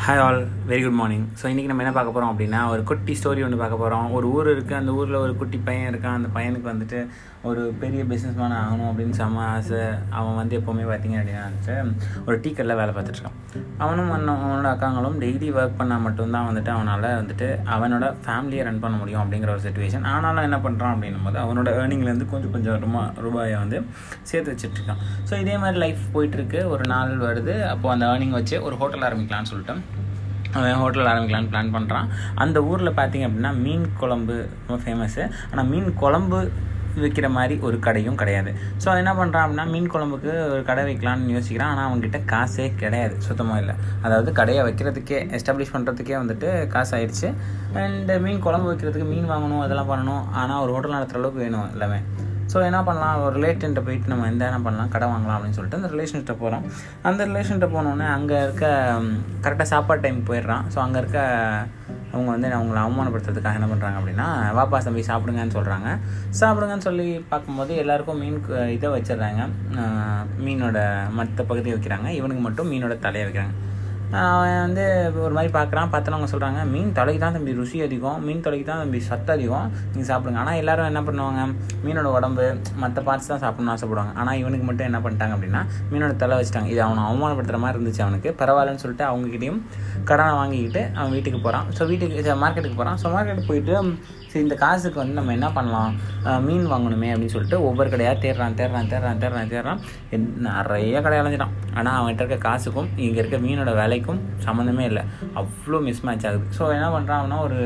Hi all very good morning so இன்றைக்கி நம்ம என்ன பார்க்க போகிறோம் அப்படின்னா ஒரு குட்டி ஸ்டோரி ஒன்று பார்க்க போகிறோம் ஒரு ஊர் இருக்குது அந்த ஊரில் ஒரு குட்டி பையன் இருக்கான். அந்த பையனுக்கு வந்துட்டு ஒரு பெரிய பிஸ்னஸ் மேன் ஆகணும் அப்படின்னு செம்ம ஆசை. அவன் வந்து எப்போவுமே பார்த்தீங்க அப்படின்னா வந்துட்டு ஒரு டீ கடையில் வேலை பார்த்துட்ருக்கான் அவனும் அவனோ- அவனோட அக்காங்களும் டெய்லி ஒர்க் பண்ணால் மட்டும்தான் வந்துட்டு அவனால் வந்துட்டு அவனோட ஃபேமிலியை ரன் பண்ண முடியும் அப்படிங்கிற ஒரு சுச்சுவேஷன் ஆனாலும் என்ன பண்ணுறான் அப்படின்னும் போது அவனோட ஏர்னிங்லேருந்து கொஞ்சம் கொஞ்சம் ரூபா ரூபாயை வந்து சேர்த்து வச்சுட்ருக்கான் ஸோ இதே மாதிரி லைஃப் போயிட்டுருக்கு ஒரு நாள் வருது. அப்போது அந்த ஏர்னிங் வச்சு ஒரு ஹோட்டல் ஆரம்பிக்கலாம்னு சொல்லிட்டு அவன் ஹோட்டல் ஆரம்பிக்கலான்னு பிளான் பண்ணுறான் அந்த ஊரில் பார்த்தீங்க அப்படின்னா மீன் குழம்பு ரொம்ப ஃபேமஸ்ஸு ஆனால் மீன் குழம்பு விற்கிற மாதிரி ஒரு கடையும் கிடையாது. ஸோ என்ன பண்ணுறான் அப்படின்னா மீன் குழம்புக்கு ஒரு கடை வைக்கலான்னு யோசிக்கிறான். ஆனால் அவங்ககிட்ட காசே கிடையாது சுத்தமாக இல்லை. அதாவது கடையை வைக்கிறதுக்கே எஸ்டாப்ளிஷ் பண்ணுறதுக்கே வந்துட்டு காசு ஆயிடுச்சு அண்ட் மீன் குழம்பு வைக்கிறதுக்கு மீன் வாங்கணும் அதெல்லாம் பண்ணணும். ஆனால் ஒரு ஹோட்டல் நடத்துகிற அளவுக்கு வேணும் எல்லாமே. ஸோ என்ன பண்ணலாம்? ஒரு ரிலேட்டன்ட்ட போயிட்டு நம்ம எந்த என்ன பண்ணலாம்? கடை வாங்கலாம் அப்படின்னு சொல்லிட்டு அந்த ரிலேஷன்கிட்ட போகிறோம் அந்த ரிலேஷன்கிட்ட போனோடனே அங்கே இருக்க கரெக்டாக சாப்பாடு டைம் போயிடுறான். ஸோ அங்கே இருக்க அவங்க வந்து அவங்கள அவமானப்படுத்துறதுக்காக என்ன பண்ணுறாங்க அப்படின்னா வாப்பா தம்பி சாப்பிடுங்கன்னு சொல்கிறாங்க சாப்பிடுங்கன்னு சொல்லி பார்க்கும்போது எல்லாருக்கும் மீன் இதை வச்சிடுறாங்க. மீனோட மற்ற பகுதியை வைக்கிறாங்க. இவனுக்கு மட்டும் மீனோட தலையை வைக்கிறாங்க. அவன் வந்து ஒரு மாதிரி பார்க்குறான் பார்த்தவங்க சொல்கிறாங்க மீன் தலைக்கு தான் தம்பி ருசி அதிகம் மீன் தலைக்கு தான் தம்பி சத்து அதிகம் நீங்கள் சாப்பிடுங்க. ஆனால் எல்லாரும் என்ன பண்ணுவாங்க மீனோட உடம்பு மற்ற பார்ட்ஸ் தான் சாப்பிடணும்னு ஆசைப்படுவாங்க. ஆனால் இவனுக்கு மட்டும் என்ன பண்ணிட்டாங்க அப்படின்னா மீனோட தலை வச்சுட்டாங்க. இது அவனை அவமானப்படுத்துகிற மாதிரி இருந்துச்சு அவனுக்கு. பரவாயில்லன்னு சொல்லிட்டு அவங்ககிட்டையும் கடனை வாங்கிக்கிட்டு அவன் வீட்டுக்கு போகிறான் ஸோ வீட்டுக்கு மார்க்கெட்டுக்கு போகிறான் ஸோ மார்க்கெட்டுக்கு போயிட்டு சரி இந்த காசுக்கு வந்து நம்ம என்ன பண்ணலாம்? மீன் வாங்கணுமே அப்படின்னு சொல்லிட்டு ஒவ்வொரு கடையாக தேடுறான் தேடுறான் தேடுறான் தேடுறான் தேடுறான். நிறைய கடை அலைஞ்சிட்டான். ஆனால் அவன்கிட்ட இருக்க காசுக்கும் இங்கே இருக்க மீனோட விலைக்கும் சம்மந்தமே இல்லை. அவ்வளோ மிஸ் மேட்ச் ஆகுது. ஸோ என்ன பண்ணுறான் அப்படின்னா ஒரு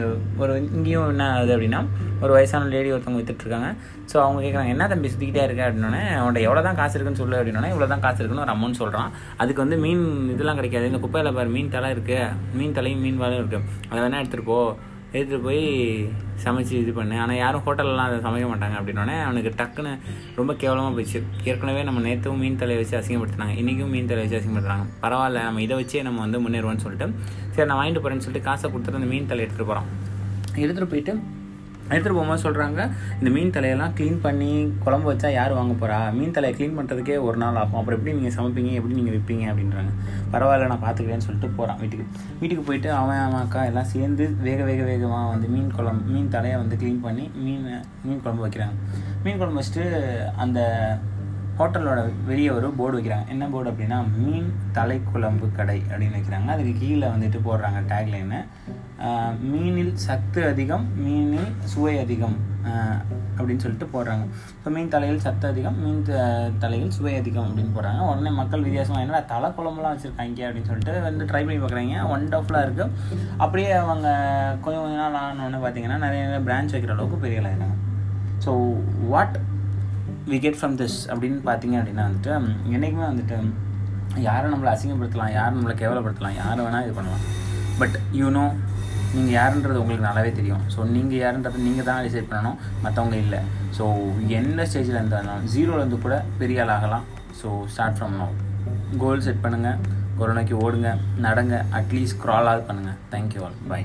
ஒரு இங்கேயும் என்ன ஆகுது அப்படின்னா ஒரு வயசான லேடி ஒருத்தவங்க வித்துட்ருக்காங்க ஸோ அவங்க கேட்குறாங்க என்ன தம்பி சுற்றிக்கிட்டே இருக்க? அப்படின்னோடனே அவன்கிட்ட எவ்வளோ தான் காசு இருக்குன்னு சொல்லு அப்படின்னா இவ்வளோ தான் காசு இருக்குன்னு ஒரு அமௌண்ட் சொல்கிறான் அதுக்கு வந்து மீன் இதெல்லாம் கிடைக்காது. இந்த குப்பையில் பாரு மீன் தலை இருக்குது மீன் தலையும் மீன் வாழும் இருக்குது அதை வேணால் எடுத்துகிட்டு போ. எடுத்துகிட்டு போய் சமைச்சு இது பண்ணேன் ஆனால் யாரும் ஹோட்டல்லலாம் அதை சமைக்க மாட்டாங்க அப்படின்னோடனே அவனுக்கு டக்குன்னு ரொம்ப கேவலமாக போயிடுச்சு. ஏற்கனவே நம்ம நேற்றும் மீன் தலையை வச்சு அசிங்கப்படுத்தினாங்க. இன்றைக்கும் மீன் தலையை வச்சு அசிங்கப்படுத்துறாங்க. பரவாயில்ல நம்ம இதை வச்சே நம்ம வந்து முன்னேறுவோம்னு சொல்லிட்டு. சரி நான் வாங்கிட்டு போகிறேன்னு சொல்லிட்டு காசை கொடுத்துட்டு அந்த மீன் தலை எடுத்துகிட்டு போகிறான் எடுத்துகிட்டு போயிட்டு எடுத்துகிட்டு போகும்போது சொல்கிறாங்க இந்த மீன் தலையெல்லாம் க்ளீன் பண்ணி குழம்பு வச்சா யார் வாங்க போகிறா மீன் தலையை க்ளீன் பண்ணுறதுக்கே ஒரு நாள் ஆகும். அப்புறம் எப்படி நீங்கள் சமைப்பீங்க? எப்படி நீங்கள் விற்பீங்க அப்படின்றாங்க. பரவாயில்ல நான் பார்த்துக்கிறேன்னு சொல்லிட்டு போகிறான் வீட்டுக்கு. வீட்டுக்கு போயிட்டு அவன் அவன் அக்கா எல்லாம் சேர்ந்து வேக வேக வேகமாக வந்து மீன் குழம்பு மீன் தலையை வந்து க்ளீன் பண்ணி மீன் மீன் குழம்பு வைக்கிறாங்க. மீன் குழம்பு வச்சுட்டு அந்த ஹோட்டலோட வெளியே ஒரு போர்டு வைக்கிறாங்க. என்ன போர்டு அப்படின்னா மீன் தலை குழம்பு கடை அப்படின்னு வைக்கிறாங்க. அதுக்கு கீழே வந்துட்டு போடுறாங்க டேக்லைன்னு மீனில் சத்து அதிகம் மீனில் சுவை அதிகம் அப்படின்னு சொல்லிட்டு போடுறாங்க. ஸோ மீன் தலையில் சத்து அதிகம் மீன் த- தலையில் சுவை அதிகம் அப்படின்னு போடுறாங்க. உடனே மக்கள் வித்தியாசமாக என்னடா தலை குழம்புலாம் வச்சுருக்காங்க அப்படின்னு சொல்லிட்டு வந்து ட்ரை பண்ணி பார்க்குறாங்க. ஒண்டர்ஃபுல்லாக இருக்குது அப்படியே அவங்க கொஞ்சம் கொஞ்ச நாள் ஆனோடனே பார்த்தீங்கன்னா நிறைய பிரான்ச் வைக்கிற அளவுக்கு பெரிய ஆளாயிட்டாங்க so what we get from this அப்படின்னு பார்த்தீங்க அப்படின்னா வந்துட்டு என்றைக்குமே வந்துட்டு யாரை நம்மளை அசிங்கப்படுத்தலாம் யாரை நம்மளை கேவலப்படுத்தலாம் யாரை வேணால் இது பண்ணலாம். பட் யூ நோ நீங்கள் யாருன்றது உங்களுக்கு நல்லாவே தெரியும். ஸோ நீங்கள் யாருன்றது நீங்கள் தான் டிசைட் பண்ணணும். மற்றவங்க இல்லை. ஸோ என்ன ஸ்டேஜில் இருந்தாலும் ஜீரோலேருந்து கூட பெரிய ஆள் ஆகலாம். So start from no goal set பண்ணுங்கள் கொரோனாக்கு ஓடுங்க நடங்க. அட்லீஸ்ட் க்ராலாவது பண்ணுங்கள் தேங்க்யூ ஆல் பை